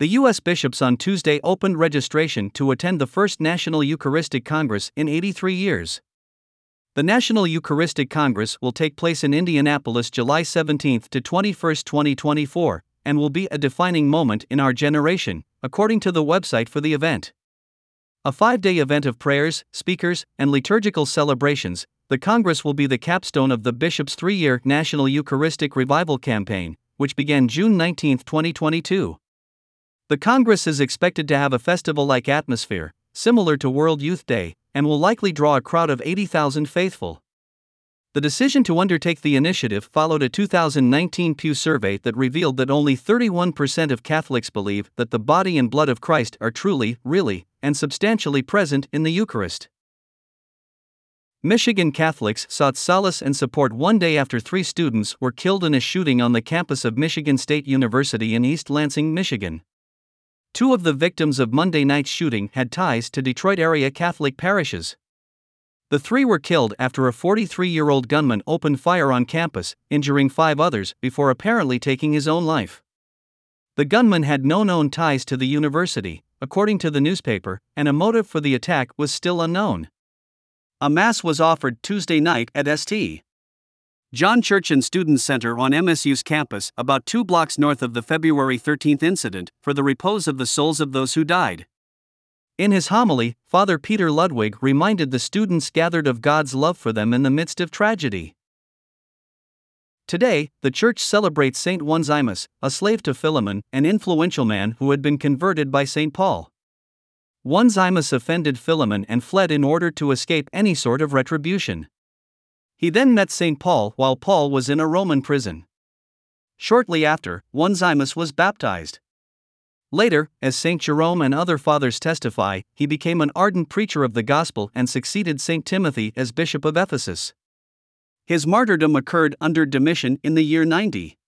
The U.S. bishops on Tuesday opened registration to attend the first National Eucharistic Congress in 83 years. The National Eucharistic Congress will take place in Indianapolis July 17 to 21, 2024, and will be a defining moment in our generation, according to the website for the event. A five day event of prayers, speakers, and liturgical celebrations, the Congress will be the capstone of the Bishop's three year National Eucharistic Revival Campaign, which began June 19, 2022. The Congress is expected to have a festival like atmosphere, similar to World Youth Day, and will likely draw a crowd of 80,000 faithful. The decision to undertake the initiative followed a 2019 Pew survey that revealed that only 31% of Catholics believe that the body and blood of Christ are truly, really, and substantially present in the Eucharist. Michigan Catholics sought solace and support one day after three students were killed in a shooting on the campus of Michigan State University in East Lansing, Michigan. Two of the victims of Monday night's shooting had ties to Detroit area Catholic parishes. The three were killed after a 43 year old gunman opened fire on campus, injuring five others before apparently taking his own life. The gunman had no known ties to the university, according to the newspaper, and a motive for the attack was still unknown. A mass was offered Tuesday night at St. John Church and Student Center on MSU's campus, about two blocks north of the February 13 incident, for the repose of the souls of those who died. In his homily, Father Peter Ludwig reminded the students gathered of God's love for them in the midst of tragedy. Today, the church celebrates Saint Onesimus, a slave to Philemon, an influential man who had been converted by Saint Paul. Onesimus offended Philemon and fled in order to escape any sort of retribution. He then met St. Paul while Paul was in a Roman prison. Shortly after, Onesimus was baptized. Later, as St. Jerome and other fathers testify, he became an ardent preacher of the gospel and succeeded St. Timothy as Bishop of Ephesus. His martyrdom occurred under Domitian in the year 90.